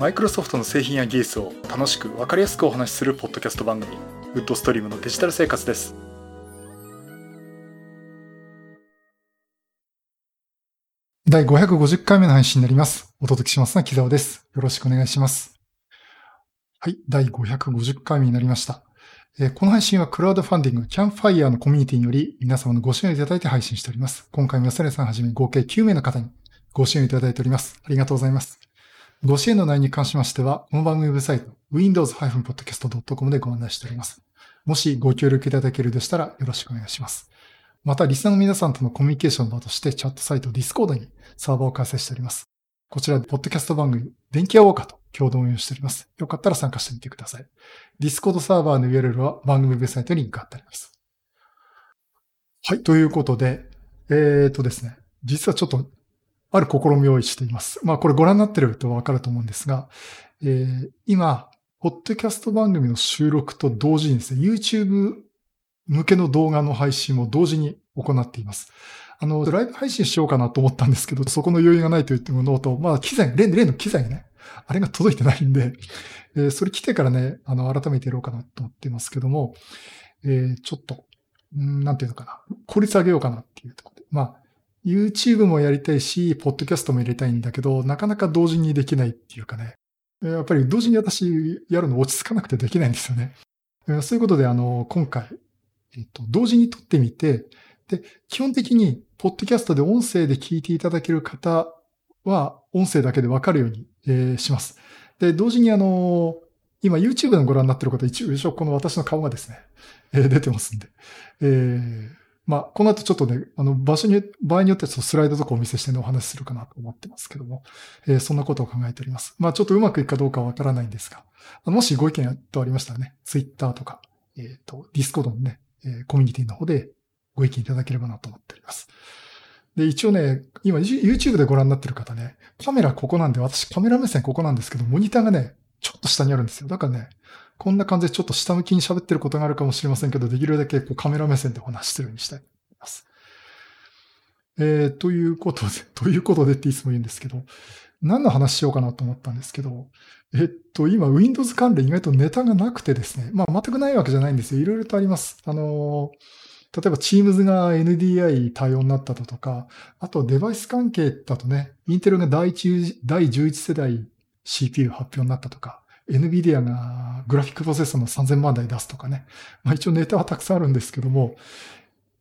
マイクロソフトの製品や技術を楽しく分かりやすくお話しするポッドキャスト番組ウッドストリームのデジタル生活です第550回目の配信になります。お届けしますのは木澤です。よろしくお願いします。はい、第550回目になりました。この配信はクラウドファンディングキャンファイヤーのコミュニティにより皆様のご支援をいただいて配信しております。今回も安根さんはじめ合計9名の方にご支援をいただいております。ありがとうございます。ご支援の内容に関しましては、この番組ウェブサイト windows-podcast.com でご案内しております。もしご協力いただけるでしたらよろしくお願いします。また、リスナーの皆さんとのコミュニケーションの場としてチャットサイト Discord にサーバーを開設しております。こちらで、ポッドキャスト番組、電気屋ウォーカーと共同運用しております。よかったら参加してみてください。Discord サーバーの URL は番組ウェブサイトにリンク貼ってあります。はい、ということで、えーとですね、実はちょっと、ある試みをしています。まあ、これご覧になってるとわかると思うんですが、えー今、ポッドキャスト番組の収録と同時にですね、YouTube 向けの動画の配信も同時に行っています。あの、ライブ配信しようかなと思ったんですけど、そこの余裕がないと言ってものと、まあ、機材、例の機材ね、あれが届いてないんで、えーそれ来てからね、あの、改めてやろうかなと思ってますけども、えーちょっと、んなんていうのかな、効率上げようかなっていうところで。まあ、YouTube もやりたいし、ポッドキャストも入れたいんだけど、なかなか同時にできないっていうかね、やっぱり同時に私やるの落ち着かなくてできないんですよね。そういうことで、あの、今回、えっと、同時に撮ってみて、で、基本的に、ポッドキャストで音声で聞いていただける方は、音声だけでわかるように、えーします。で、同時にあの、今 YouTube のご覧になっている方、一応、この私の顔がですね、えー出てますんで。えーまあ、この後ちょっとね、あの、場所に、場合によってはちょっとスライドとかお見せしてね、お話しするかなと思ってますけども、えーそんなことを考えております。まあ、ちょっとうまくいくかどうかわからないんですが、もしご意見とありましたらね、Twitter とか、えっ、と、Discord のね、えーコミュニティの方でご意見いただければなと思っております。で、一応ね、今 YouTube でご覧になってる方ね、カメラここなんで、私カメラ目線ここなんですけど、モニターがね、ちょっと下にあるんですよ。だからね、こんな感じでちょっと下向きに喋ってることがあるかもしれませんけど、できるだけこうカメラ目線でお話してるようにしたいと思います。えー、ということで、ということでっていつも言うんですけど、何の話しようかなと思ったんですけど、えっと、今 Windows 関連意外とネタがなくてですね、まあ全くないわけじゃないんですよ。いろいろとあります。あの、例えば Teams が NDI 対応になっただとか、あとデバイス関係だとね、インテルが第1第11世代 CPU 発表になったとか、NVIDIA がグラフィックプロセッサーの3000万台出すとかね。まあ一応ネタはたくさんあるんですけども、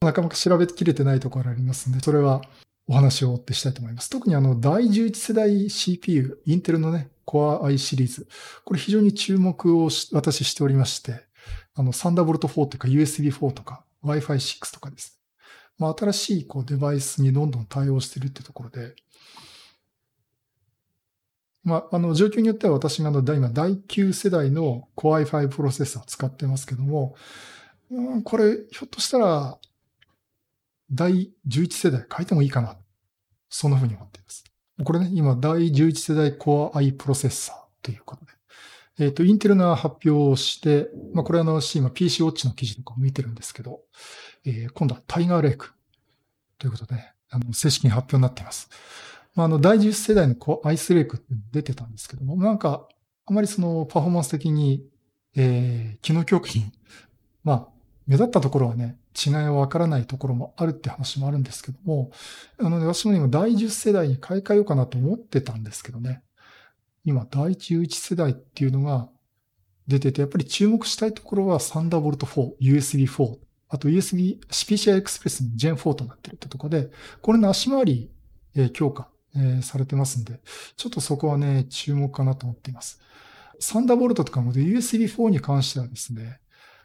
なかなか調べきれてないところありますので、それはお話を追ってしたいと思います。特にあの、第11世代 CPU、インテルのね、Core i シリーズ。これ非常に注目を私しておりまして、あの、サンダーボルト4とか USB4 とか Wi-Fi 6とかです。まあ、新しいこうデバイスにどんどん対応してるってところで、まあ、あの、状況によっては私が、今、第9世代の Core i5 プロセッサーを使ってますけども、うん、これ、ひょっとしたら、第11世代変えてもいいかな。そんな風に思っています。これね、今、第11世代 Core i プロセッサーということで。えっ、と、インテルが発表して、まあ、これあの、今 PC ウォッチの記事とかを見てるんですけど、えー今度はタイガーレイクということで、あの、正式に発表になっています。まあ、あの、第10世代のこアイスレイクって出てたんですけども、なんか、あまりそのパフォーマンス的に、えー、機能強化、まあ、目立ったところはね、違いはわからないところもあるって話もあるんですけども、あのね、私も今第10世代に買い替えようかなと思ってたんですけどね、今第11世代っていうのが出てて、やっぱり注目したいところはサンダーボルト4、USB4、あと USB、PCI Express の Gen 4となってるってところで、これの足回り、え強化、えされてますんで、ちょっとそこはね、注目かなと思っています。サンダーボルトとかも USB4 に関してはですね、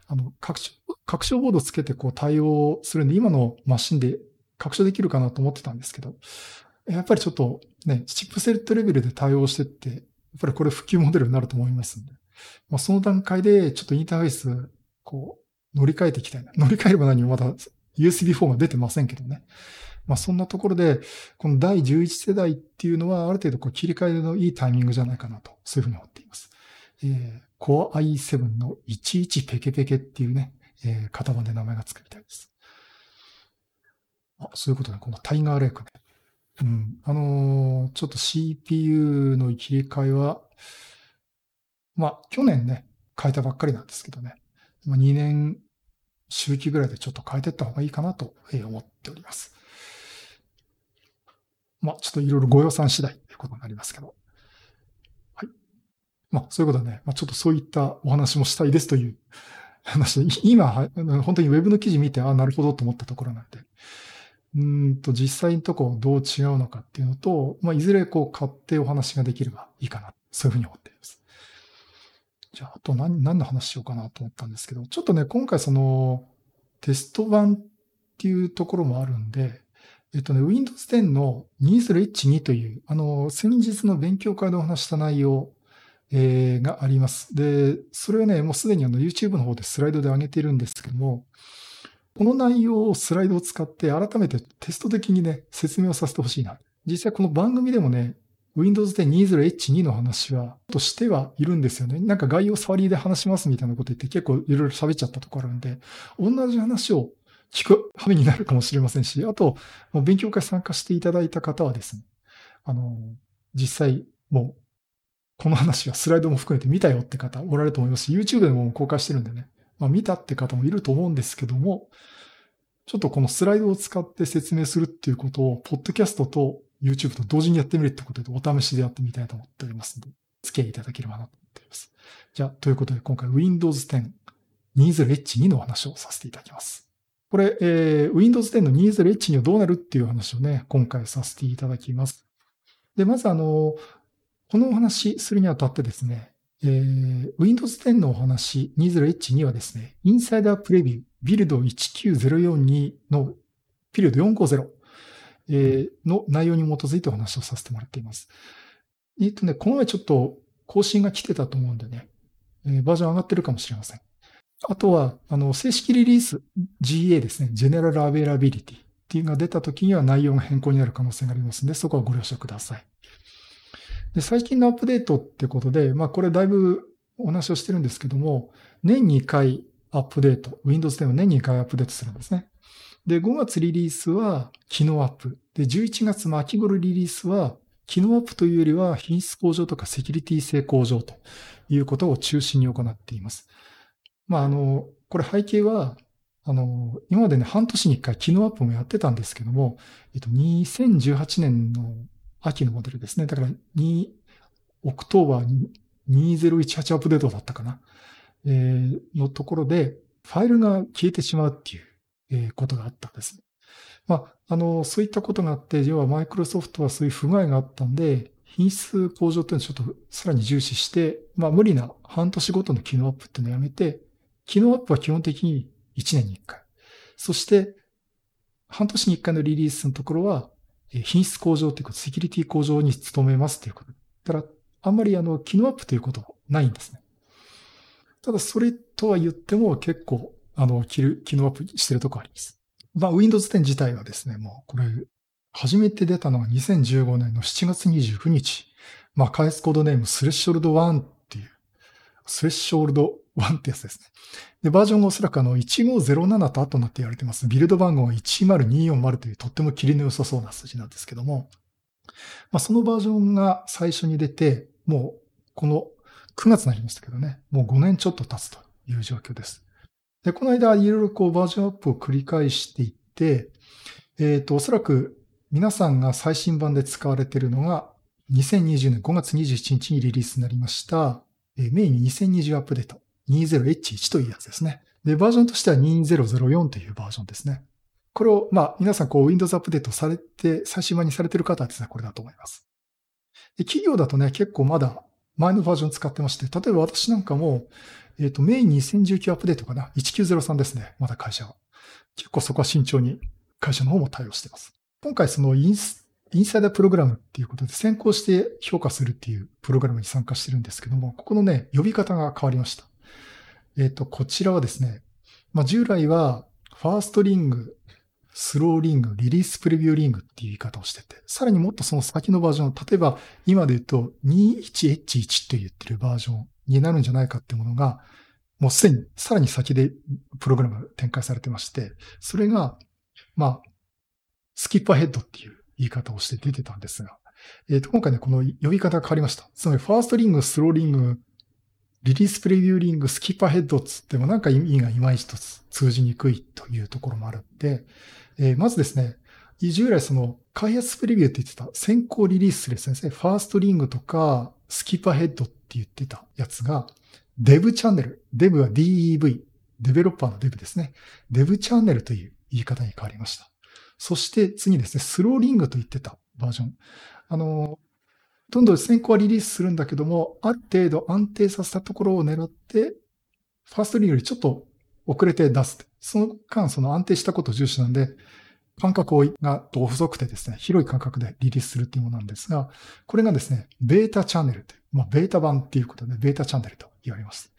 あの、拡張、拡張ボードつけてこう対応するんで、今のマシンで拡張できるかなと思ってたんですけど、やっぱりちょっとね、チップセットレベルで対応してって、やっぱりこれ普及モデルになると思いますんで、まあ、その段階でちょっとインターフェース、こう、乗り換えていきたいな。乗り換えれば何もまだ USB4 が出てませんけどね。まあそんなところで、この第11世代っていうのはある程度こう切り替えのいいタイミングじゃないかなと、そういうふうに思っています。えー、Core i7 の11ペケペケっていうね、えー、型番で名前がつくみたいです。あ、そういうことね。このタイガーレイクね。うん。あのーちょっと CPU の切り替えは、まあ、去年ね、変えたばっかりなんですけどね。まあ、2年周期ぐらいでちょっと変えていった方がいいかなと思っております。まあ、ちょっといろいろご予算次第ということになりますけど。はい。まあ、そういうことでね、まあ、ちょっとそういったお話もしたいですという話で、今、本当にウェブの記事見て、ああ、なるほどと思ったところなんで、うんと、実際のとこどう違うのかっていうのと、まあ、いずれこう買ってお話ができればいいかな。そういうふうに思っています。じゃあ、あと何、何の話しようかなと思ったんですけど、ちょっとね、今回その、テスト版っていうところもあるんで、えっとね、Windows 10の 20H2 という、あの、先日の勉強会でお話した内容、えーがあります。で、それをね、もうすでにあの YouTube の方でスライドで上げているんですけども、この内容をスライドを使って改めてテスト的にね、説明をさせてほしいな。実際この番組でもね、Windows 10 20H2 の話は、としてはいるんですよね。なんか概要触りで話しますみたいなこと言って結構いろいろ喋っちゃったところあるんで、同じ話を聞く羽目になるかもしれませんし、あと、勉強会参加していただいた方はですね、あの、実際もう、この話はスライドも含めて見たよって方おられると思いますし、YouTube でも公開してるんでね、まあ見たって方もいると思うんですけども、ちょっとこのスライドを使って説明するっていうことを、ポッドキャストと YouTube と同時にやってみるってことでお試しでやってみたいと思っておりますので、付き合いいただければなと思っております。じゃあ、ということで今回 Windows 10 20H2 のお話をさせていただきます。これ、えー Windows 10の 20H2 はどうなるっていう話をね、今回させていただきます。で、まずあの、このお話するにあたってですね、えー Windows 10のお話 20H2 はですね、インサイダープレビュー、ビルド19042のピリオド450、えーの内容に基づいてお話をさせてもらっています。えっ、とね、この前ちょっと更新が来てたと思うんでね、えーバージョン上がってるかもしれません。あとは、あの、正式リリース GA ですね、General Availability っていうのが出た時には内容が変更になる可能性がありますので、そこはご了承ください。で、最近のアップデートってことで、まあこれだいぶお話をしてるんですけども、年2回アップデート、Windows 10は年2回アップデートするんですね。で、5月リリースは機能アップ。で、11月の秋頃リリースは機能アップというよりは品質向上とかセキュリティ性向上ということを中心に行っています。まあ、あの、これ背景は、あの、今までね、半年に1回機能アップもやってたんですけども、えっと、2018年の秋のモデルですね。だから、2、 October 2018 Update だったかな。えーのところで、ファイルが消えてしまうっていう、えーことがあったんですね。まあ、あの、そういったことがあって、要はマイクロソフトはそういう不具合があったんで、品質向上っていうのをちょっとさらに重視して、まあ無理な半年ごとの機能アップっていうのをやめて、機能アップは基本的に1年に1回。そして、半年に1回のリリースのところは、品質向上ということ、セキュリティ向上に努めますということ。だから、あんまりあの、機能アップということはないんですね。ただ、それとは言っても結構、あの、機機能アップしてるとこあります。まあ、Windows 10自体はですね、もうこれ、初めて出たのが2015年の7月29日。まあ、開発コードネームスレッショルド1っ、スレッショールド1ってやつですね。で、バージョンがおそらくあの、1507と後になって言われてます。ビルド番号が10240というとってもキリの良さそうな数字なんですけども、まあ、そのバージョンが最初に出て、もう、この9月になりましたけどね、もう5年ちょっと経つという状況です。で、この間、いろいろこうバージョンアップを繰り返していって、えっ、と、おそらく皆さんが最新版で使われているのが、2020年5月27日にリリースになりました、えーメイン2020アップデート 20H1 というやつですね。で、バージョンとしては2004というバージョンですね。これを、まあ、皆さんこう Windows アップデートされて、最新版にされてる方はですね、これだと思います。で企業だとね、結構まだ前のバージョン使ってまして、例えば私なんかも、えっ、と、メイン2019アップデートかな ?1903 ですね。まだ会社は。結構そこは慎重に会社の方も対応しています。今回そのインス、インサイダープログラムっていうことで先行して評価するっていうプログラムに参加してるんですけども、ここのね、呼び方が変わりました。えっ、と、こちらはですね、まあ、従来は、ファーストリング、スローリング、リリースプレビューリングっていう言い方をしてて、さらにもっとその先のバージョン、例えば今で言うと 21H1 と言ってるバージョンになるんじゃないかってものが、もうすでにさらに先でプログラム展開されてまして、それが、まあ、スキップアヘッドっていう言い方をして出てたんですが、えっ、と、今回ね、この呼び方が変わりました。つまり、ファーストリング、スローリング、リリースプレビューリング、スキッパーヘッドつってもなんか意味がいまいちと通じにくいというところもあるんで、えー、まずですね、従来その開発プレビューって言ってた先行リリースですね、ファーストリングとかスキッパーヘッドって言ってたやつが、デブチャンネル、デブは DEV、デベロッパーのデブですね。デブチャンネルという言い方に変わりました。そして次ですね、スローリングと言ってたバージョン。あの、どんどん先行はリリースするんだけども、ある程度安定させたところを狙って、ファーストリングよりちょっと遅れて出す。その間、その安定したこと重視なんで、間隔が細くてですね、広い間隔でリリースするっていうものなんですが、これがですね、ベータチャンネルって、まあ、ベータ版っていうことで、ベータチャンネルと言われます。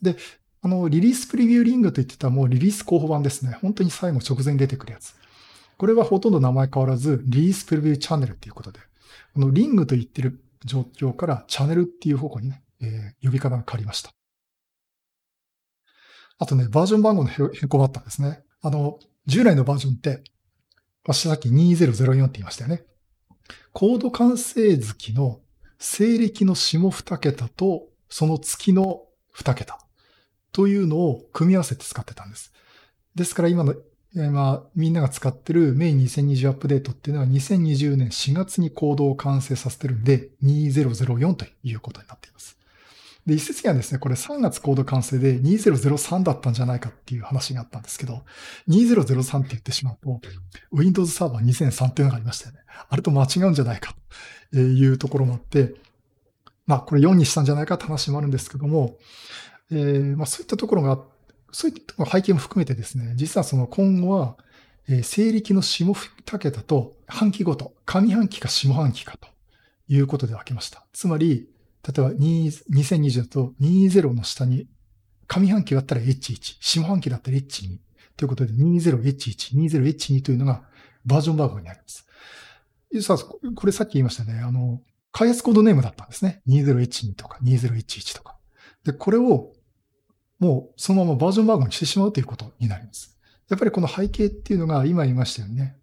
で、あの、リリースプレビューリングと言ってたもうリリース候補版ですね。本当に最後直前に出てくるやつ。これはほとんど名前変わらず、リリースプレビューチャンネルっていうことで、このリングと言ってる状況からチャンネルっていう方向にね、えー、呼び方が変わりました。あとね、バージョン番号の変更があったんですね。あの、従来のバージョンって、さっき2004って言いましたよね。コード完成月の西暦の下2桁とその月の2桁というのを組み合わせて使ってたんです。ですから今の、今みんなが使ってるメイン2020アップデートっていうのは2020年4月にコードを完成させてるんで2004ということになっています。で、一説にはですね、これ3月コード完成で2003だったんじゃないかっていう話があったんですけど、2003って言ってしまうと、Windows Server 2003っていうのがありましたよね。あれと間違うんじゃないかというところもあって、まあ、これ4にしたんじゃないかって話もあるんですけども、えー、まあそういったところがあって、そういった背景も含めてですね、実はその今後は、えー、西暦の下2桁と半期ごと、上半期か下半期かということで分けました。つまり、例えば2020だと20の下に上半期だったら H1、下半期だったら H2 ということで 20H1、20H2 というのがバージョン番号になります。実はこれさっき言いましたね。あの、開発コードネームだったんですね。20H2 とか2011とか。で、これをもうそのままバージョン番号にしてしまうということになります。やっぱりこの背景っていうのが今言いましたよね。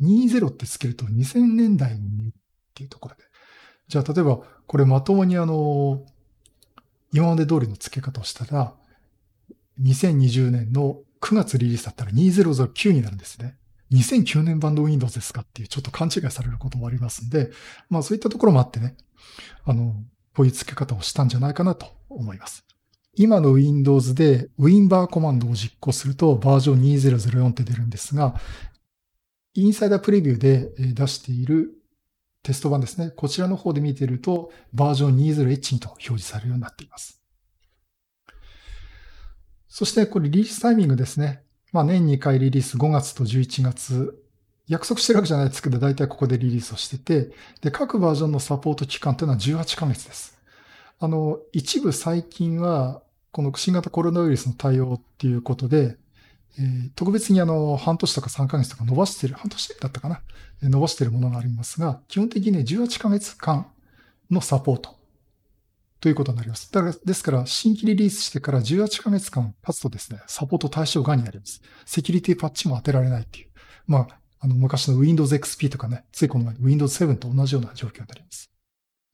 20ってつけると2000年代に見るっていうところで。じゃあ例えばこれまともにあの、今まで通りの付け方をしたら、2020年の9月リリースだったら2009になるんですね。2009年版の Windows ですかっていうちょっと勘違いされることもありますんで、まあそういったところもあってね、あの、こういう付け方をしたんじゃないかなと思います。今の Windows で WinBar コマンドを実行するとバージョン2004って出るんですが、インサイダープレビューで出しているテスト版ですね。こちらの方で見ていると、バージョン 20H と表示されるようになっています。そして、これリリースタイミングですね。まあ、年2回リリース5月と11月。約束してるわけじゃないですけど、大体ここでリリースをしてて、で、各バージョンのサポート期間というのは18ヶ月です。あの、一部最近は、この新型コロナウイルスの対応っていうことで、えー、特別にあの、半年とか3ヶ月とか伸ばしてる、半年だったかな伸ばしてるものがありますが、基本的にね、18ヶ月間のサポートということになります。だから、ですから、新規リリースしてから18ヶ月間経つとですね、サポート対象外になります。セキュリティパッチも当てられないっていう。まあ、あの、昔の Windows XP とかね、ついこの前 Windows 7と同じような状況になります。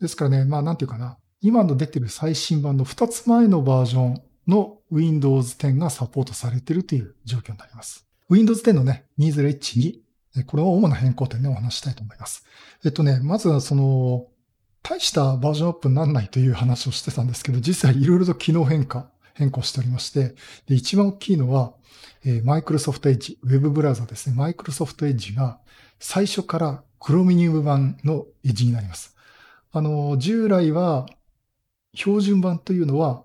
ですからね、まあ、なんていうかな、今の出てる最新版の2つ前のバージョンの Windows 10がサポートされているという状況になります。Windows 10のね、2012、これは主な変更点でお話したいと思います。えっとね、まずはその、大したバージョンアップにならないという話をしてたんですけど、実際いろいろと機能変化、変更しておりまして、で一番大きいのは、えー、Microsoft Edge、Web ブラウザですね。Microsoft Edge が最初から Chromium 版の Edge になります。あの、従来は標準版というのは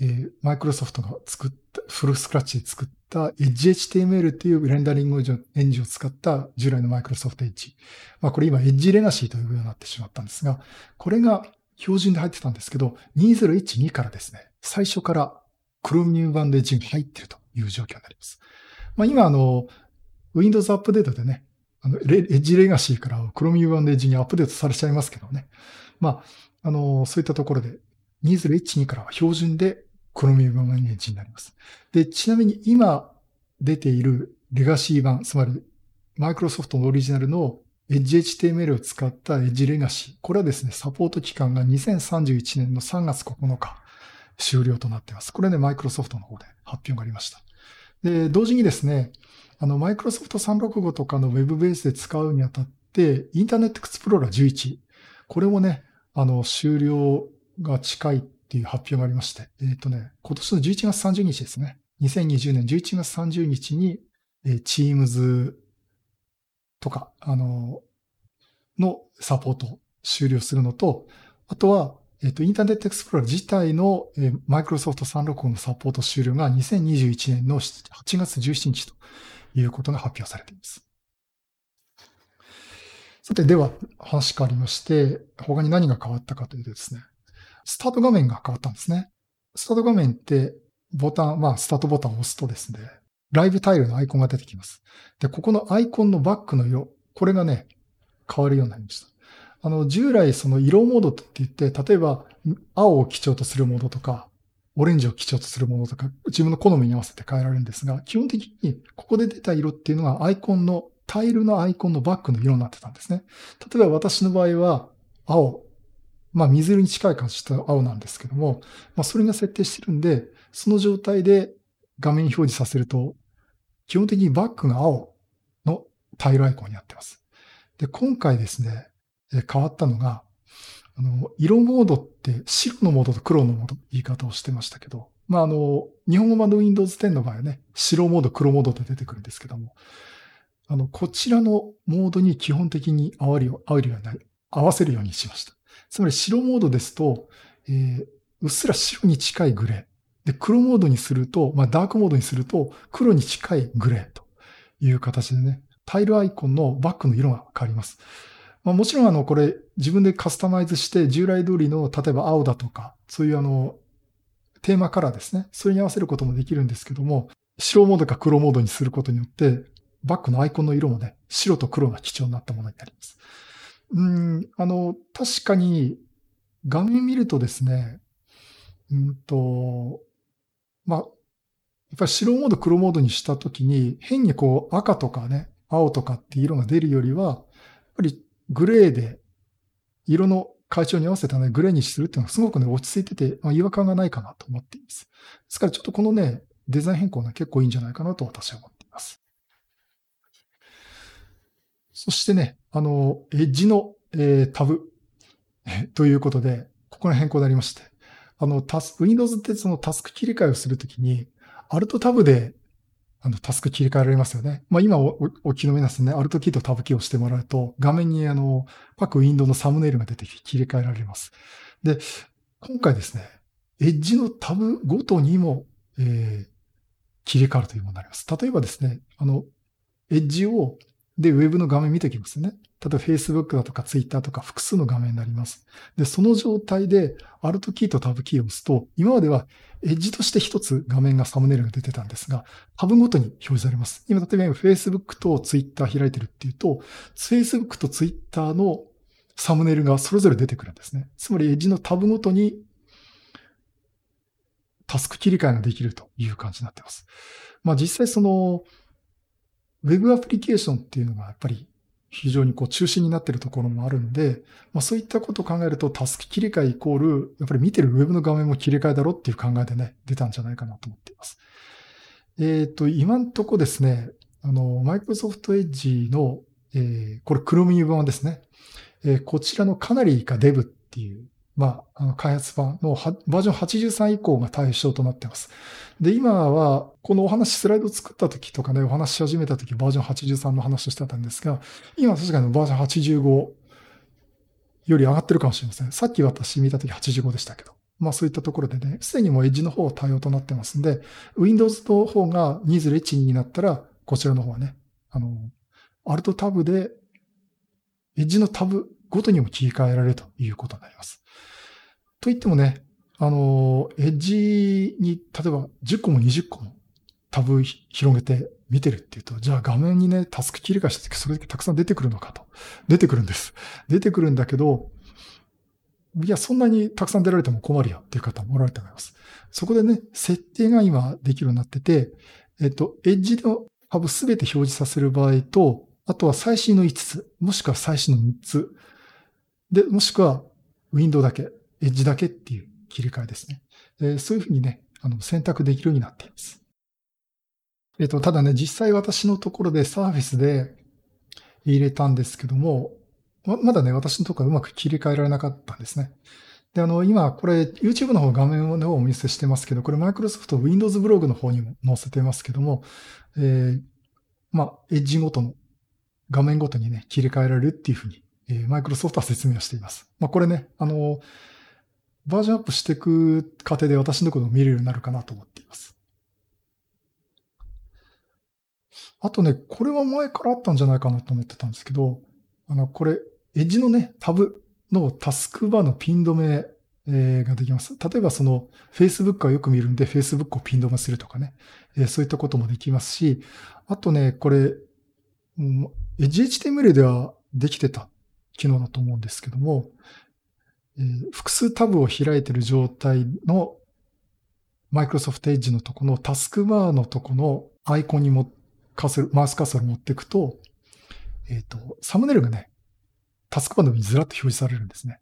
えー、マイクロソフトが作った、フルスクラッチで作った EdgeHTML っていうレンダリングエンジンを使った従来のマイクロソフト Edge。まあこれ今 Edge Legacy というようになってしまったんですが、これが標準で入ってたんですけど、2012からですね、最初から Chromium 版で Edge が入ってるという状況になります。まあ今あの、Windows アップデートでね、あの、エッジレガシーから Chromium 版で Edge にアップデートされちゃいますけどね。まあ、あの、そういったところで2012からは標準でクロミウムマネージになります。で、ちなみに今出ているレガシー版、つまりマイクロソフトのオリジナルの Edge HTML を使った Edge Legacy。これはですね、サポート期間が2031年の3月9日終了となっています。これね、マイクロソフトの方で発表がありました。で、同時にですね、あの、マイクロソフト365とかの Web ベースで使うにあたって、インターネットエクスプローラー11。これもね、あの、終了が近いっていう発表がありまして、えっ、ー、とね、今年の11月30日ですね。2020年11月30日に、えー、Teams とか、あの、のサポート終了するのと、あとは、えっ、ー、と、インターネットエクスプローラー自体の、えー、マイクロソフト365のサポート終了が2021年の8月17日ということが発表されています。さて、では話変わりまして、他に何が変わったかというとですね、スタート画面が変わったんですね。スタート画面ってボタン、まあ、スタートボタンを押すとですね、ライブタイルのアイコンが出てきます。で、ここのアイコンのバックの色、これがね、変わるようになりました。あの、従来その色モードって言って、例えば、青を基調とするモードとか、オレンジを基調とするものとか、自分の好みに合わせて変えられるんですが、基本的にここで出た色っていうのがアイコンの、タイルのアイコンのバックの色になってたんですね。例えば私の場合は、青、まあ水色に近い感じした青なんですけども、まあそれが設定してるんで、その状態で画面に表示させると、基本的にバックが青のタイルアイコンになってます。で、今回ですね、変わったのが、あの、色モードって白のモードと黒のモード言い方をしてましたけど、まあ、あの、日本語版の Windows 10の場合はね、白モード、黒モードって出てくるんですけども、あの、こちらのモードに基本的に合わるよ合わるようになり、合わせるようにしました。つまり白モードですと、えー、うっすら白に近いグレー。で、黒モードにすると、まあ、ダークモードにすると、黒に近いグレーという形でね、タイルアイコンのバックの色が変わります。まあ、もちろんあの、これ自分でカスタマイズして従来通りの、例えば青だとか、そういうあの、テーマカラーですね。それに合わせることもできるんですけども、白モードか黒モードにすることによって、バックのアイコンの色もね、白と黒が基調になったものになります。うん、あの、確かに画面見るとですね、うんと、まあ、やっぱり白モード、黒モードにしたときに、変にこう赤とかね、青とかっていう色が出るよりは、やっぱりグレーで、色の解消に合わせたね、グレーにするっていうのはすごくね、落ち着いてて、まあ、違和感がないかなと思っています。ですからちょっとこのね、デザイン変更は結構いいんじゃないかなと私は思っています。そしてね、あの、エッジの、えー、タブということで、ここの変更になりまして、あの、タス、Windows ってそのタスク切り替えをするときに、Alt タブであの、タスク切り替えられますよね。まあ、今おお聞きの皆さんね、アルトキーとタブキーを押してもらうと、画面にあの、各ウィンドウのサムネイルが出てきて切り替えられます。で、今回ですね、エッジのタブごとにも、えー、切り替わるというものになります。例えばですね、あの、エッジを、で、ウェブの画面見てきますね。例えば Facebook だとか Twitter とか複数の画面になります。で、その状態で Alt キーとタブキーを押すと、今まではエッジとして一つ画面がサムネイルが出てたんですが、タブごとに表示されます。今、例えば Facebook と Twitter 開いてるっていうと、Facebook と Twitter のサムネイルがそれぞれ出てくるんですね。つまりエッジのタブごとにタスク切り替えができるという感じになってます。まあ実際その、ウェブアプリケーションっていうのがやっぱり非常にこう中心になっているところもあるんで、まあそういったことを考えるとタスク切り替えイコール、やっぱり見てるウェブの画面も切り替えだろっていう考えでね、出たんじゃないかなと思っています。えっ、ー、と、今んとこですね、あの、Microsoft Edge の、えー、これ Chrome 版ですね。えー、こちらのかなりか Dev っていうまあ、あの開発版のバージョン83以降が対象となっています。で、今は、このお話、スライドを作った時とかね、お話し始めた時、バージョン83の話をしてたんですが、今確かにバージョン85より上がってるかもしれません。さっき私見た時85でしたけど。まあそういったところでね、すでにもうエッジの方は対応となってますんで、Windows の方が2012になったら、こちらの方はね、あの、Alt タブで、エッジのタブごとにも切り替えられるということになります。と言ってもね、あの、エッジに、例えば10個も20個もタブ広げて見てるっていうと、じゃあ画面にね、タスク切り替えしてそれだけたくさん出てくるのかと。出てくるんです。出てくるんだけど、いや、そんなにたくさん出られても困るよっていう方もおられると思います。そこでね、設定が今できるようになってて、えっと、エッジのタブすべて表示させる場合と、あとは最新の5つ、もしくは最新の3つ。で、もしくはウィンドウだけ、エッジだけっていう切り替えですね。えそういうふうにね、あの、選択できるようになっています。えっ、と、ただね、実際私のところでサーフィスで入れたんですけども、ままだね、私のところはうまく切り替えられなかったんですね。で、あの、今、これ、YouTube の方画面の方をお見せしてますけど、これ、Microsoft Windows ブログの方にも載せてますけども、えー、まあ、エッジごとの、画面ごとにね、切り替えられるっていうふうに、えー、Microsoft は説明をしています。まあ、これね、あの、バージョンアップしていく過程で私のころを見れるようになるかなと思っています。あとね、これは前からあったんじゃないかなと思ってたんですけど、あの、これ、エッジのね、タブのタスクバーのピン止め、ができます。例えばその Facebook はよく見るんで Facebook をピン止めするとかね、えそういったこともできますし、あとね、これ、うん、HTML ではできてた機能だと思うんですけども、えー、複数タブを開いてる状態の Microsoft Edge のとこのタスクバーのとこのアイコンにもカスマウスカーソル持っていくと、えっ、ー、と、サムネイルがね、タスクバーの上にずらっと表示されるんですね。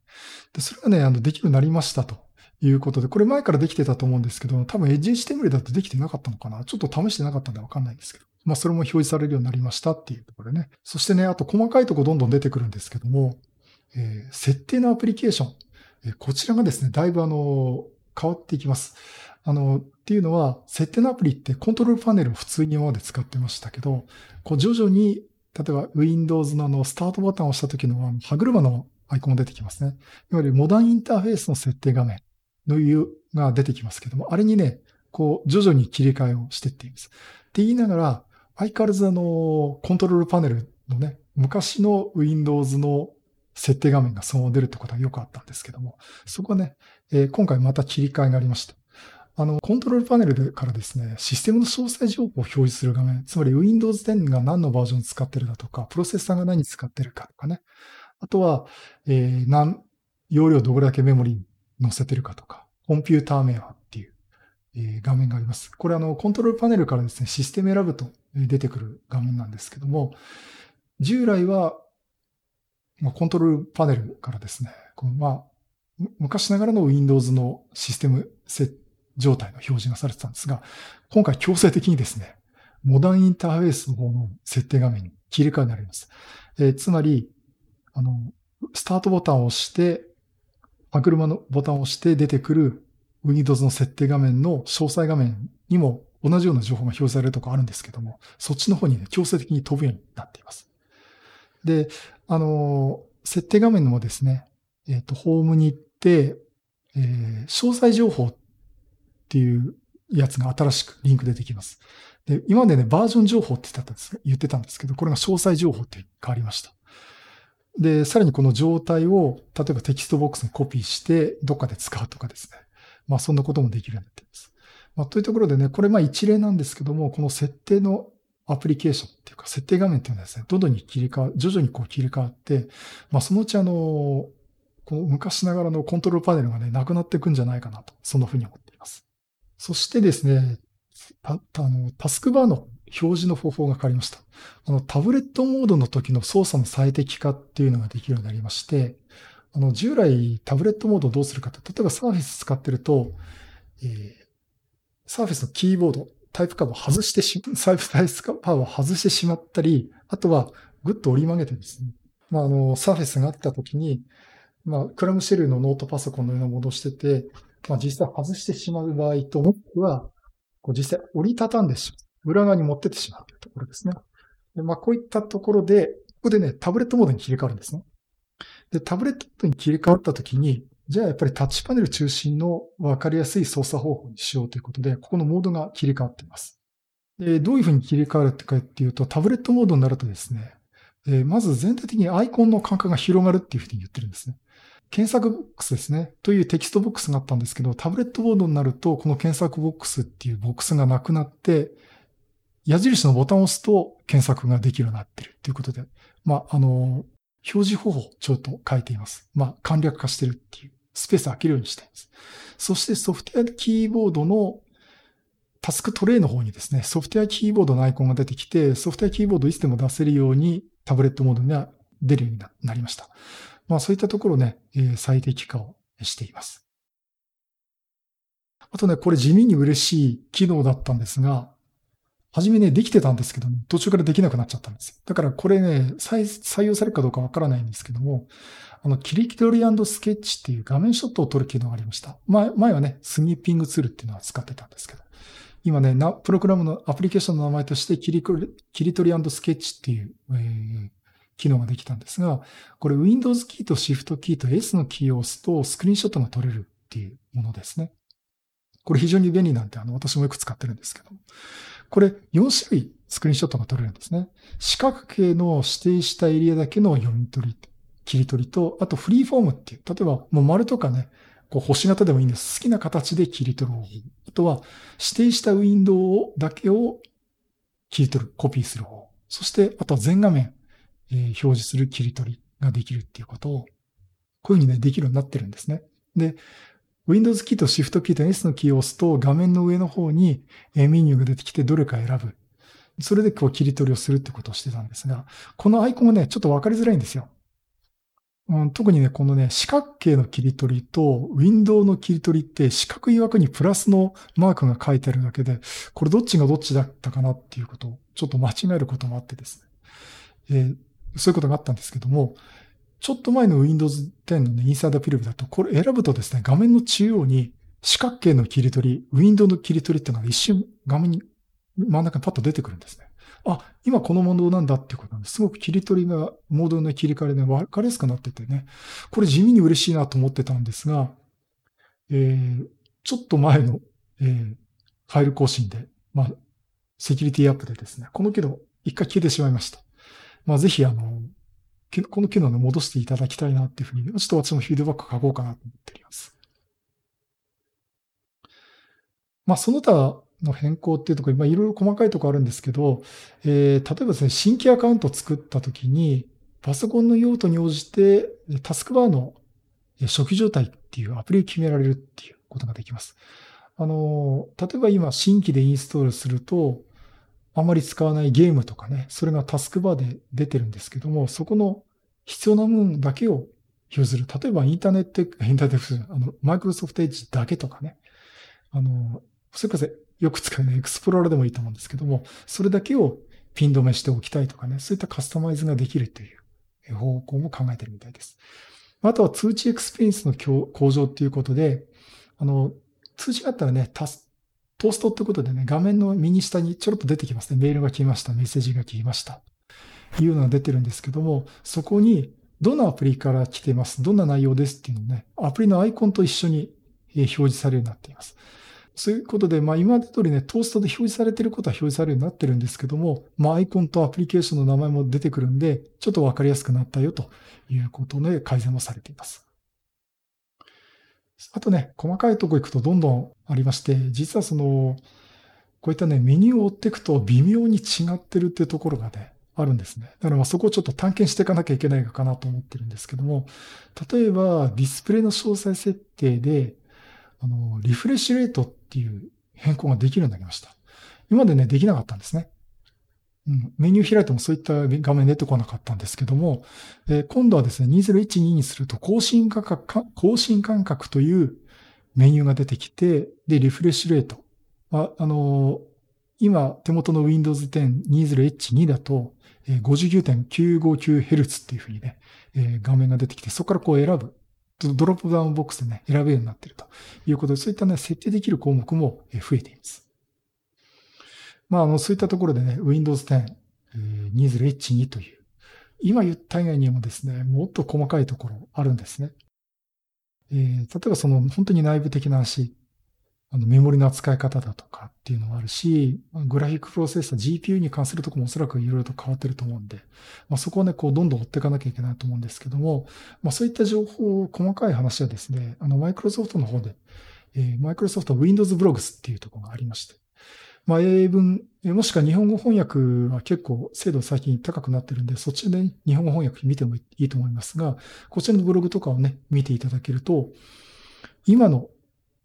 で、それがね、あの、できるようになりましたということで、これ前からできてたと思うんですけど、多分エッジ HTML だとできてなかったのかなちょっと試してなかったんでわかんないんですけど。まあ、それも表示されるようになりましたっていうところでね。そしてね、あと細かいとこどんどん出てくるんですけども、えー、設定のアプリケーション。えー、こちらがですね、だいぶあの、変わっていきます。あの、っていうのは、設定のアプリってコントロールパネルを普通に今まで使ってましたけど、こう徐々に、例えば Windows のあの、スタートボタンを押した時の歯車のアイコンが出てきますね。いわゆるモダンインターフェースの設定画面のいうが出てきますけども、あれにね、こう徐々に切り替えをしていっています。って言いながら、相変わらずあの、コントロールパネルのね、昔の Windows の設定画面がそのまま出るってことはよくあったんですけども、そこはね、えー、今回また切り替えがありました。あの、コントロールパネルからですね、システムの詳細情報を表示する画面、つまり Windows 10が何のバージョン使ってるだとか、プロセッサーが何使ってるかとかね。あとは、えー、何、容量どれだけメモリに載せてるかとか、コンピューター名はっていう、えー、画面があります。これあの、コントロールパネルからですね、システム選ぶと出てくる画面なんですけども、従来は、まあ、コントロールパネルからですね、このまあ、昔ながらの Windows のシステム設状態の表示がされてたんですが、今回強制的にですね、モダンインターフェースの方の設定画面に切り替えになります。えー、つまり、あの、スタートボタンを押して、歯車のボタンを押して出てくる Windows の設定画面の詳細画面にも同じような情報が表示されるとこあるんですけども、そっちの方にね、強制的に飛ぶようになっています。で、あの、設定画面のもですね、えっ、ー、と、ホームに行って、えー、詳細情報っていうやつが新しくリンクでできます。で、今までね、バージョン情報って言ったんです言ってたんですけど、これが詳細情報って変わりました。で、さらにこの状態を、例えばテキストボックスにコピーして、どっかで使うとかですね。まあ、そんなこともできるようになっています。まあ、というところでね、これまあ一例なんですけども、この設定のアプリケーションっていうか、設定画面っていうのはですね、どんどんに切り替わ、徐々にこう切り替わって、まあ、そのうちあの、この昔ながらのコントロールパネルがね、なくなっていくんじゃないかなと、そんなふうに思っています。そしてですね、あのタスクバーの表示の方法が変わりました。あの、タブレットモードの時の操作の最適化っていうのができるようになりまして、あの、従来タブレットモードをどうするかと、例えばサーフィス使ってると、えー、サーフィスのキーボード、タイプカバーを外してし、 Surface タイプカバーを外してしまったり、あとはぐっと折り曲げてですね、まあ、あの、サーフィスがあった時に、まあ、クラムシェルのノートパソコンのような戻してて、まあ、実際外してしまう場合と、もしくは、こう実際折りたたんでしまう。裏側に持ってってしまうというところですね。でまあ、こういったところで、ここでね、タブレットモードに切り替わるんですね。で、タブレットに切り替わったときに、じゃあやっぱりタッチパネル中心の分かりやすい操作方法にしようということで、ここのモードが切り替わっています。でどういうふうに切り替わるかっていうと、タブレットモードになるとですね、えまず全体的にアイコンの間隔が広がるっていうふうに言ってるんですね。検索ボックスですね。というテキストボックスがあったんですけど、タブレットモードになると、この検索ボックスっていうボックスがなくなって、矢印のボタンを押すと検索ができるようになっているということで、まあ、あの、表示方法をちょっと変えています。まあ、簡略化してるっていう、スペース開けるようにしています。そしてソフトウェアキーボードのタスクトレイの方にですね、ソフトウェアキーボードのアイコンが出てきて、ソフトウェアキーボードいつでも出せるようにタブレットモードには出るようになりました。まあそういったところね、最適化をしています。あとね、これ地味に嬉しい機能だったんですが、初めね、できてたんですけど、途中からできなくなっちゃったんですよ。だからこれね、採用されるかどうかわからないんですけども、あの、キリキトリスケッチっていう画面ショットを撮る機能がありました。前前はね、スニーピングツールっていうのは使ってたんですけど、今ね、なプログラムのアプリケーションの名前としてキリキリトリスケッチっていう、えー、機能ができたんですが、これ Windows キーと Shift キーと S のキーを押すとスクリーンショットが撮れるっていうものですね。これ非常に便利なんで、あの、私もよく使ってるんですけど。これ4種類スクリーンショットが撮れるんですね。四角形の指定したエリアだけの読み取り、切り取りと、あとフリーフォームっていう、例えばもう丸とかね、こう星型でもいいんです。好きな形で切り取る方法。あとは指定したウィンドウだけを切り取る、コピーする方法。そして、あとは全画面、えー、表示する切り取りができるっていうことを、こういうふうにね、できるようになってるんですね。で、Windows キーと Shift キーと S のキーを押すと画面の上の方にメニューが出てきてどれか選ぶ。それでこう切り取りをするってことをしてたんですが、このアイコンがね、ちょっとわかりづらいんですよ。うん、特にね、このね、四角形の切り取りと、ウィンドウの切り取りって四角い枠にプラスのマークが書いてあるだけで、これどっちがどっちだったかなっていうことを、ちょっと間違えることもあってですね。えー、そういうことがあったんですけども、ちょっと前の Windows 10のね、インサイダーピルブだと、これ選ぶとですね、画面の中央に四角形の切り取り、ウィンドウの切り取りっていうのが一瞬画面に真ん中にパッと出てくるんですね。あ、今このモードなんだっていうことなんです。すごく切り取りが、モードの切り替えで分かりやすくなっててね、これ地味に嬉しいなと思ってたんですが、えー、ちょっと前の、えー、ファイル更新で、まあ、セキュリティアップでですね、この機能一回消えてしまいました。まあ、ぜひあの、この機能を戻していただきたいなっていうふうに、ちょっと私もフィードバック書こうかなと思っております。まあ、その他の変更っていうところ、まあ、いろいろ細かいところあるんですけど、えー、例えばですね、新規アカウントを作ったときに、パソコンの用途に応じて、タスクバーの初期状態っていうアプリを決められるっていうことができます。あの、例えば今新規でインストールすると、あまり使わないゲームとかね、それがタスクバーで出てるんですけども、そこの必要な分だけを表示する。例えばインターネット、インターネット、あの、マイクロソフトエッジだけとかね。あの、それこそよく使うね、エクスプローラーでもいいと思うんですけども、それだけをピン止めしておきたいとかね、そういったカスタマイズができるという方向も考えてるみたいです。あとは通知エクスペリエンスの向上っていうことで、あの、通知があったらね、タストーストってことでね、画面の右下にちょろっと出てきますね。メールが来ました。メッセージが来ました。いうのが出てるんですけども、そこにどのアプリから来てます？どんな内容です？っていうのをね、アプリのアイコンと一緒に表示されるようになっています。そういうことで、まあ今まで通りね、トーストで表示されてることは表示されるようになってるんですけども、まあアイコンとアプリケーションの名前も出てくるんで、ちょっとわかりやすくなったよということで改善もされています。あとね、細かいとこ行くとどんどんありまして、実はその、こういったね、メニューを追っていくと微妙に違ってるっていうところがね、あるんですね。だからまあそこをちょっと探検していかなきゃいけないかなと思ってるんですけども、例えばディスプレイの詳細設定で、あの、リフレッシュレートっていう変更ができるようになりました。今までね、できなかったんですね。メニュー開いてもそういった画面出てこなかったんですけども、えー、今度はですね、2012にすると更新価格、更新間隔というメニューが出てきて、で、リフレッシュレート。あ、あのー、今、手元の Windows 10 20H2 だと、えー、59.959Hz っていうふうにね、え、画面が出てきて、そこからこう選ぶ。ドロップダウンボックスでね、選べるようになっているということで、そういったね、設定できる項目も増えています。まあ、あの、そういったところでね、Windows 10、えー 20H2 という、今言った以外にもですね、もっと細かいところあるんですね。えー、例えばその本当に内部的な話、あのメモリの扱い方だとかっていうのもあるし、グラフィックプロセッサー、GPU に関するとこもおそらくいろいろと変わってると思うんで、まあ、そこをね、こうどんどん追っていかなきゃいけないと思うんですけども、まあ、そういった情報、細かい話はですね、あの、マイクロソフトの方で、えー、マイクロソフト Windows Blogs っていうところがありまして、まあ、英文、もしくは日本語翻訳は結構精度最近高くなってるんで、そっちで、日本語翻訳見てもいいと思いますが、こちらのブログとかをね、見ていただけると、今の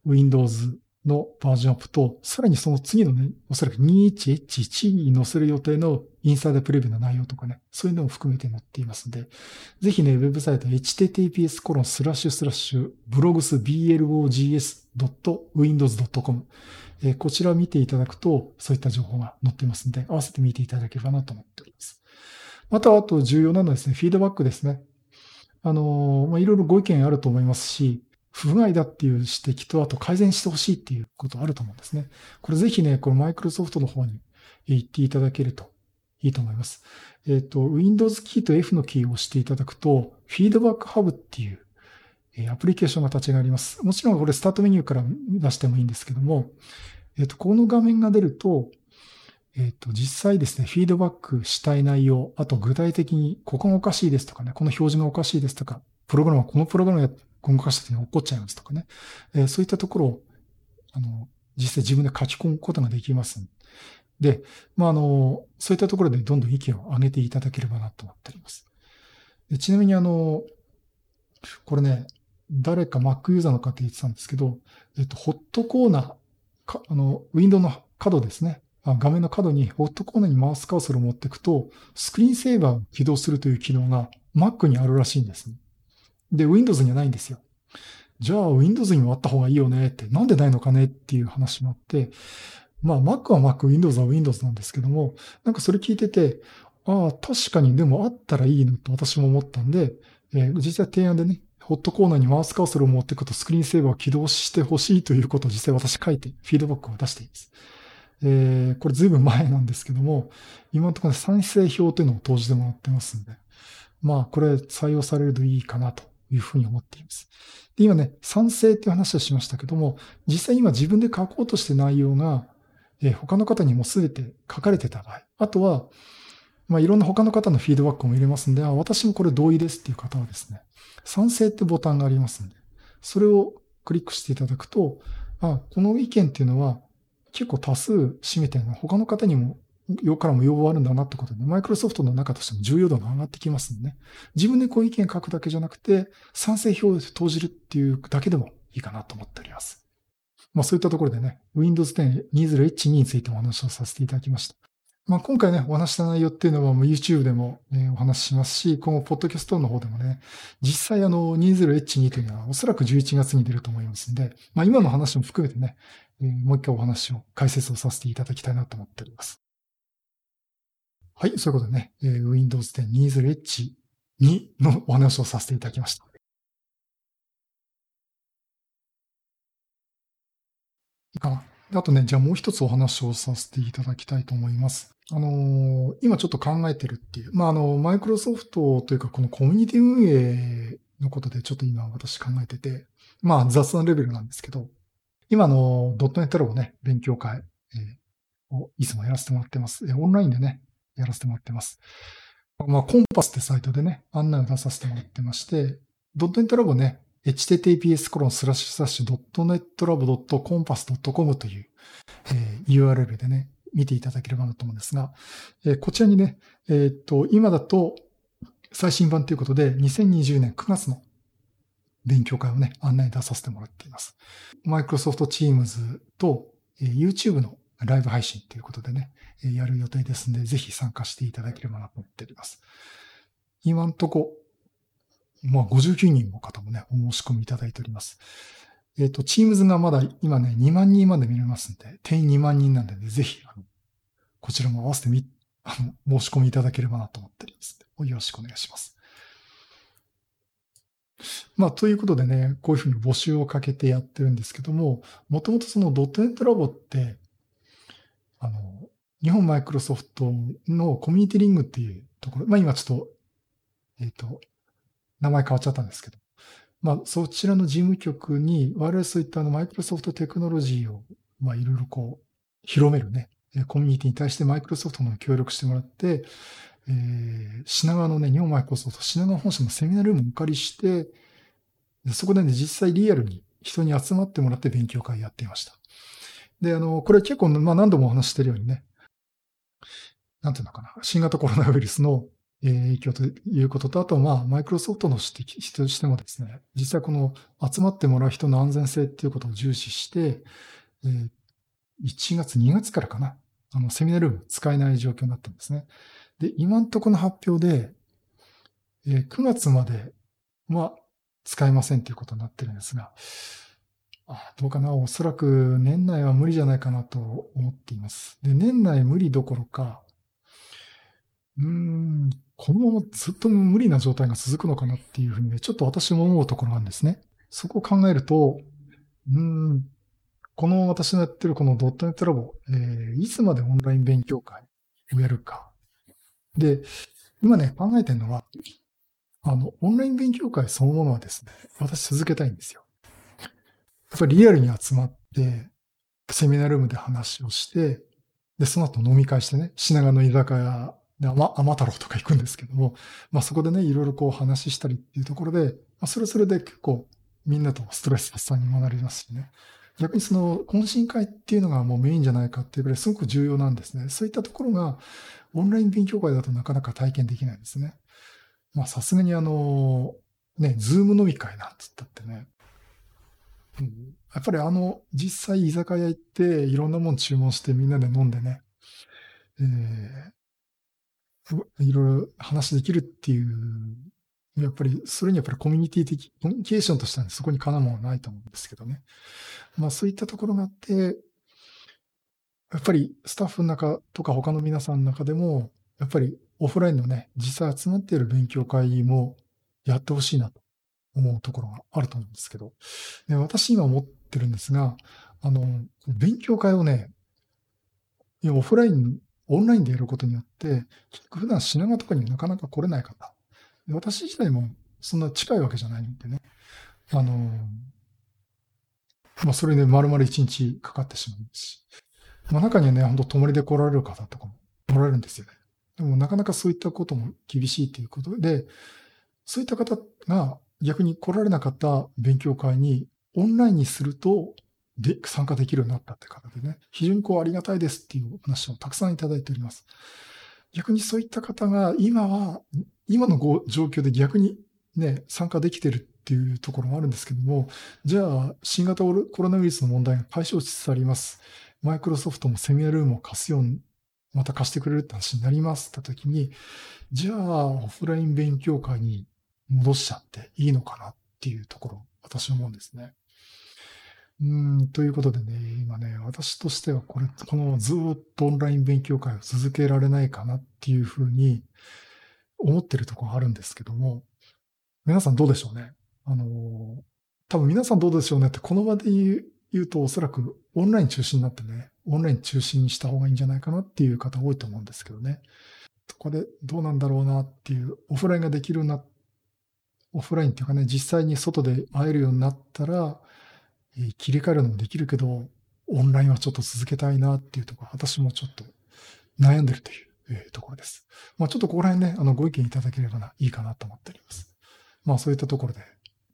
Windows のバージョンアップと、さらにその次のね、おそらく 21H1 に載せる予定のインサイダープレビューの内容とかね、そういうのも含めて載っていますので、ぜひね、ウェブサイト https コロンスラッシュスラッシュブログス blogs.windows.com えこちらを見ていただくと、そういった情報が載ってますので、合わせて見ていただければなと思っております。また、あと重要なのはですね、フィードバックですね。あの、まあ、いろいろご意見あると思いますし、不具合だっていう指摘と、あと改善してほしいっていうことあると思うんですね。これぜひね、このマイクロソフトの方に言っていただけるといいと思います。えっ、ー、と、Windows キーと F のキーを押していただくと、フィードバックハブっていうえアプリケーションが立ち上がります。もちろんこれスタートメニューから出してもいいんですけども、えっ、と、この画面が出ると、えっ、と、実際ですね、フィードバックしたい内容、あと具体的に、ここがおかしいですとかね、この表示がおかしいですとか、プログラムはこのプログラム動かした時に起こっちゃいますとかね。えー、そういったところを、あの、実際自分で書き込むことができます。で、まあ、あの、そういったところでどんどん意見を上げていただければなと思っております。でちなみにあの、これね、誰か Mac ユーザーの方言ってたんですけど、えっと、ホットコーナー、かあの、ウィンドウの角ですね。画面の角にホットコーナーにマウスカーソルを持っていくと、スクリーンセーバーを起動するという機能が Mac にあるらしいんです。で、Windows にはないんですよ。じゃあ Windows にもあった方がいいよねって、なんでないのかねっていう話もあって、まあ Mac は Mac、Windows は Windows なんですけども、なんかそれ聞いてて、ああ、確かにでもあったらいいのと私も思ったんで、えー、実際提案でね、ホットコーナーにマウスカーソルを持っていくとスクリーンセーバーを起動してほしいということを実際私書いてフィードバックを出しています。えー、これずいぶん前なんですけども、今のところ賛成表というのを投じてもらってますんで、まあこれ採用されるといいかなというふうに思っています。で今ね、賛成っていう話をしましたけども、実際今自分で書こうとして内容が、えー、他の方にもすべて書かれてた場合、あとは、まあ、いろんな他の方のフィードバックも入れますんで、あ、私もこれ同意ですっていう方はですね、賛成ってボタンがありますんで、それをクリックしていただくと、あ、この意見っていうのは結構多数占めてるの他の方にもよからも要望あるんだなってことで、マイクロソフトの中としても重要度が上がってきますんでね。自分でこう意見書くだけじゃなくて、賛成票を投じるっていうだけでもいいかなと思っております。まあそういったところでね、Windows 10 2012についてお話をさせていただきました。まあ今回ね、お話した内容っていうのはもう YouTube でも、ね、お話ししますし、今後、ポッドキャストの方でもね、実際あの 20H2 というのはおそらく11月に出ると思いますんで、まあ今の話も含めてね、もう一回お話を、解説をさせていただきたいなと思っております。はい、そういうことでね、えー、Windows 10 20H 2のお話をさせていただきました。いいかな。あとね、じゃあもう一つお話をさせていただきたいと思います。あのー、今ちょっと考えてるっていう、まあ、あの、マイクロソフトというかこのコミュニティ運営のことでちょっと今私考えてて、まあ雑なレベルなんですけど、今のドットネットラボね、勉強会、をいつもやらせてもらってます。オンラインでね、やらせてもらってます。まあ、コンパスってサイトでね、案内を出させてもらってまして、ドットネットラボね、https コロンスラッシュスラッシュドットネットラボドットコンパスドットコムという、えー、URL でね、見ていただければなと思うんですが、え、こちらにね、え、っと、今だと最新版ということで、2020年9月の勉強会をね、案内出させてもらっています。Microsoft Teams と、え、YouTube のライブ配信ということでね、やる予定ですので、ぜひ参加していただければなと思っております。今んとこ、まあ59人の方もね、お申し込みいただいております。えっ、ー、と、Teams がまだ今ね、2万人まで見れますんで、定員2万人なんでね、ぜひ、あの、こちらも合わせてみ、あの、申し込みいただければなと思っておりますよろしくお願いします。まあ、ということでね、こういうふうに募集をかけてやってるんですけども、もともとそのドットネットラボって、あの、日本マイクロソフトのコミュニティリングっていうところ、まあ今ちょっと、えっ、ー、と、名前変わっちゃったんですけど、まあそちらの事務局に我々そういったあのマイクロソフトテクノロジーを、まあいろいろこう、広めるね、コミュニティに対してマイクロソフトの協力してもらって、えー、品川のね、日本マイクロソフト品川本社のセミナールームをお借りして、そこでね、実際リアルに人に集まってもらって勉強会やっていました。で、あの、これ結構、まあ何度もお話してるようにね、なんていうのかな、新型コロナウイルスの影響ということと、あと、まあ、マイクロソフトの指摘としてもですね、実際この集まってもらう人の安全性っていうことを重視して、え1月、2月からかな、あの、セミナールーム使えない状況になってるんですね。で、今んとこの発表で、えー、9月までは使えませんということになってるんですが、どうかなおそらく年内は無理じゃないかなと思っています。で、年内無理どころか、うーん、このままずっと無理な状態が続くのかなっていうふうにね、ちょっと私も思うところなんですね。そこを考えると、うん、この私のやってるこのドットネットラボ、えー、いつまでオンライン勉強会をやるか。で、今ね、考えてるのは、あの、オンライン勉強会そのものはですね、私続けたいんですよ。やっぱりリアルに集まって、セミナールームで話をして、で、その後飲み会してね、品川の居酒屋で、甘、甘太郎とか行くんですけども、まあそこでね、いろいろこう話したりっていうところで、まあそれそれで結構みんなとストレス発散にもなりますしね。逆にその懇親会っていうのがもうメインじゃないかっていうぐらいすごく重要なんですね。そういったところがオンライン勉強会だとなかなか体験できないんですね。まあさすがにあの、ね、ズーム飲み会なんつったってね、うん、やっぱりあの、実際居酒屋行っていろんなもん注文してみんなで飲んでね、えー、いろいろ話できるっていうやっぱり、それにやっぱりコミュニティ的、コミュニケーションとしてはそこにかなうものはないと思うんですけどね。まあそういったところがあって、やっぱりスタッフの中とか他の皆さんの中でも、やっぱりオフラインのね、実際集まっている勉強会もやってほしいなと思うところがあると思うんですけど、で私今思ってるんですが、あの、勉強会をね、オフライン、オンラインでやることによって、普段品川とかになかなか来れない方、私自体もそんな近いわけじゃないんでね。あの、まあ、それで丸々一日かかってしまうし。まあ、中にはね、本当泊まりで来られる方とかもおられるんですよね。でもなかなかそういったことも厳しいということで、そういった方が逆に来られなかった勉強会にオンラインにするとで参加できるようになったって方でね、非常にこうありがたいですっていう話をたくさんいただいております。逆にそういった方が今は今の状況で逆にね、参加できてるっていうところもあるんですけども、じゃあ、新型コロナウイルスの問題が解消しつつあります。マイクロソフトもセミナルームを貸すように、また貸してくれるって話になりますって時に、じゃあ、オフライン勉強会に戻しちゃっていいのかなっていうところ、私は思うんですね。うん、ということでね、今ね、私としてはこれ、このずっとオンライン勉強会を続けられないかなっていうふうに、思ってるところあるんですけども、皆さんどうでしょうね？あの、多分皆さんどうでしょうねってこの場で言う言うとおそらくオンライン中心になってね、オンライン中心にした方がいいんじゃないかなっていう方多いと思うんですけどね。そこでどうなんだろうなっていう、オフラインができるな、オフラインっていうかね、実際に外で会えるようになったら、切り替えるのもできるけど、オンラインはちょっと続けたいなっていうところ、私もちょっと悩んでるというえ、ところです。まあちょっとここら辺ね、あの、ご意見いただければな、いいかなと思っております。まあそういったところで。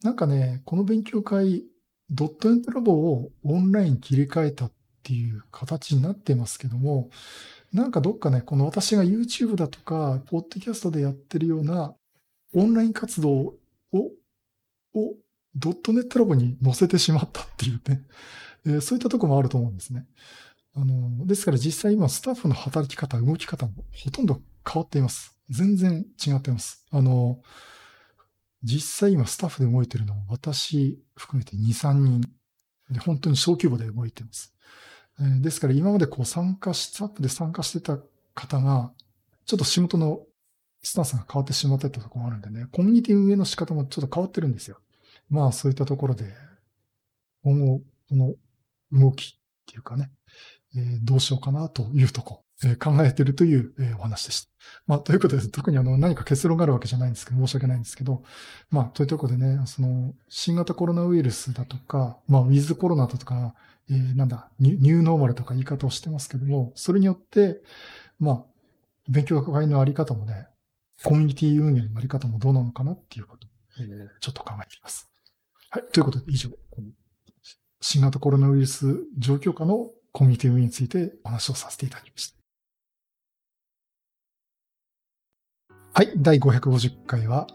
なんかね、この勉強会、ドットエントラボをオンライン切り替えたっていう形になってますけども、なんかどっかね、この私が YouTube だとか、ポッドキャストでやってるようなオンライン活動を、をドットネットラボに載せてしまったっていうね、えー、そういったとこもあると思うんですね。あの、ですから実際今スタッフの働き方、動き方もほとんど変わっています。全然違っています。あの、実際今スタッフで動いてるのは私含めて2、3人で本当に小規模で動いてます。えー、ですから今までこう参加し、スタッフで参加してた方が、ちょっと仕事のスタンスが変わってしまってたところがあるんでね、コミュニティ運営の仕方もちょっと変わってるんですよ。まあそういったところで、今後、この動きっていうかね、えどうしようかなというとこ、え考えているという、えお話でした。まあ、ということで、特にあの、何か結論があるわけじゃないんですけど、申し訳ないんですけど、まあ、というところでね、その、新型コロナウイルスだとか、まあ、ウィズコロナだとか、えー、なんだニュ、ニューノーマルとか言い方をしてますけども、それによって、まあ、勉強会のあり方もね、コミュニティ運営のあり方もどうなのかなっていうこと、えー、ちょっと考えています。はい。ということで、以上、新型コロナウイルス状況下のコミュニティ運営についてお話をさせていただきました。はい。第550回は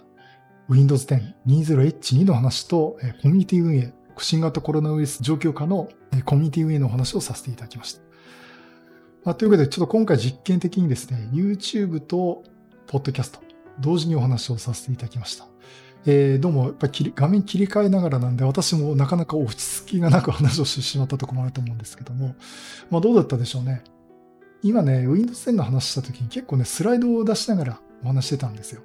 Windows 10 20H2 の話とコミュニティ運営、新型コロナウイルス状況下のコミュニティ運営のお話をさせていただきました。まあ、というわけで、ちょっと今回実験的にですね、YouTube と Podcast 同時にお話をさせていただきました。えー、どうもやっぱり画面切り替えながらなんで、私もなかなか落ち着きがなく話をしてしまったところもあると思うんですけども、まあどうだったでしょうね。今ね、Windows 10の話した時に結構ね、スライドを出しながらお話してたんですよ。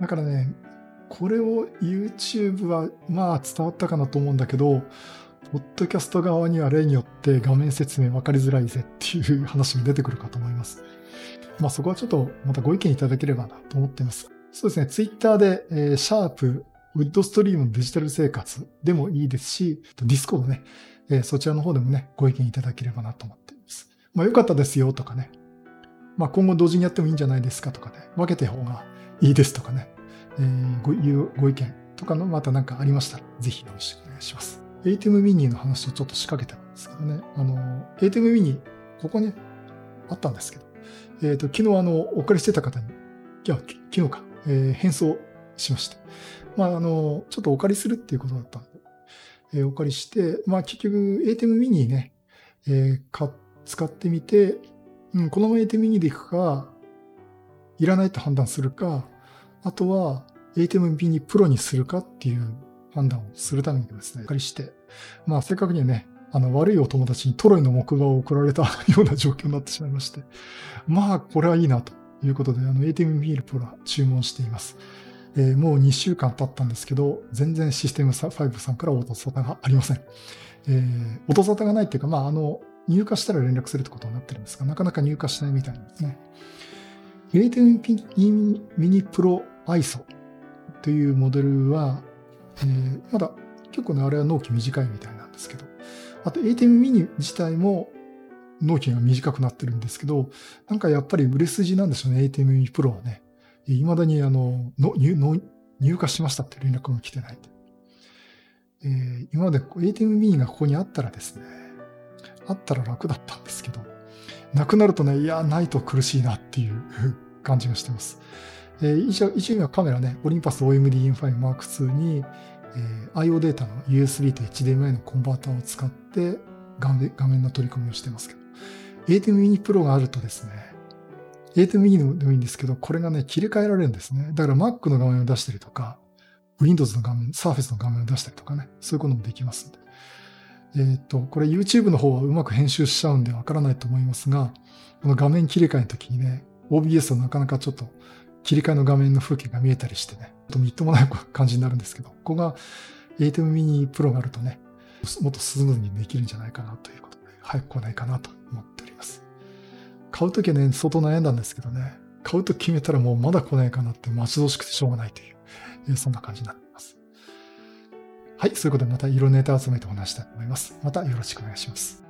だからね、これを YouTube はまあ伝わったかなと思うんだけど、ポッドキャスト側には例によって画面説明分かりづらいぜっていう話が出てくるかと思います。まあそこはちょっとまたご意見いただければなと思っています。そうですね、ツイッターで、えー、シャープ、 Wood Stream デジタル生活でもいいですし、 Discord ね、えー、そちらの方でもね、ご意見いただければなと思っています。まあ良かったですよとかね、まあ今後同時にやってもいいんじゃないですかとかね、分けた方がいいですとかね、えー、ごいうご意見とかのまた何かありましたら、ぜひよろしくお願いします。ATEM mini の話をちょっと仕掛けてるんですけどね、あの、ATEM mini、ここにあったんですけど、えっ、ー、と、昨日あの、お借りしてた方に、いや、昨日か、えー、返送しまして。まあ、あの、ちょっとお借りするっていうことだったんで、えー、お借りして、まあ、結局、ATEM mini ね、えー、使ってみて、うん、このまま ATEM mini でいくか、いらないと判断するか、あとは ATEM mini Pro にするかっていう判断をするためにですね、お借りして、まあ、正確にはね、あの、悪いお友達にトロイの木馬を送られたような状況になってしまいまして、まあ、これはいいなということで、あの、ATM ミールプロ注文しています。えー、もう2週間経ったんですけど、全然システム5さんから音沙汰がありません。えー、音沙汰がないっていうか、まあ、あの、入荷したら連絡するってことになってるんですが、なかなか入荷しないみたいなんですね。ATM ミニプロ ISO というモデルは、えー、まだ結構ね、あれは納期短いみたいなんですけど、あと ATEM mini 自体も納期が短くなってるんですけど、なんかやっぱり売れ筋なんでしょうね、ATEM mini Pro はね。未だにあの、入入荷しましたって連絡が来てないえー、今まで ATM-Me がここにあったらですね、あったら楽だったんですけど、なくなるとね、いや、ないと苦しいなっていう 感じがしてます。えー、一応、一応カメラね、オリンパス OMD M5 Mark II に、えー、IO データの USB と HDMI のコンバーターを使って画面の取り込みをしてますけど、ATEM mini Pro があるとですね、ATEM mini でもいいんですけど、これがね、切り替えられるんですね。だから Mac の画面を出したりとか、Windows の画面、Surface の画面を出したりとかね、そういうこともできますんで。えっ、ー、と、これ YouTube の方はうまく編集しちゃうんでわからないと思いますが、この画面切り替えの時にね、OBS はなかなかちょっと切り替えの画面の風景が見えたりしてね、とみっともない感じになるんですけど、ここが ATEM mini Pro があるとね、もっとスムーズにできるんじゃないかなということ、早く来ないかなと思っております。買うときはね、相当悩んだんですけどね、買うと決めたらもうまだ来ないかなって待ち遠しくてしょうがないという、そんな感じになっています。はい、そういうことでまた色ネタ集めてお話したいと思います。またよろしくお願いします。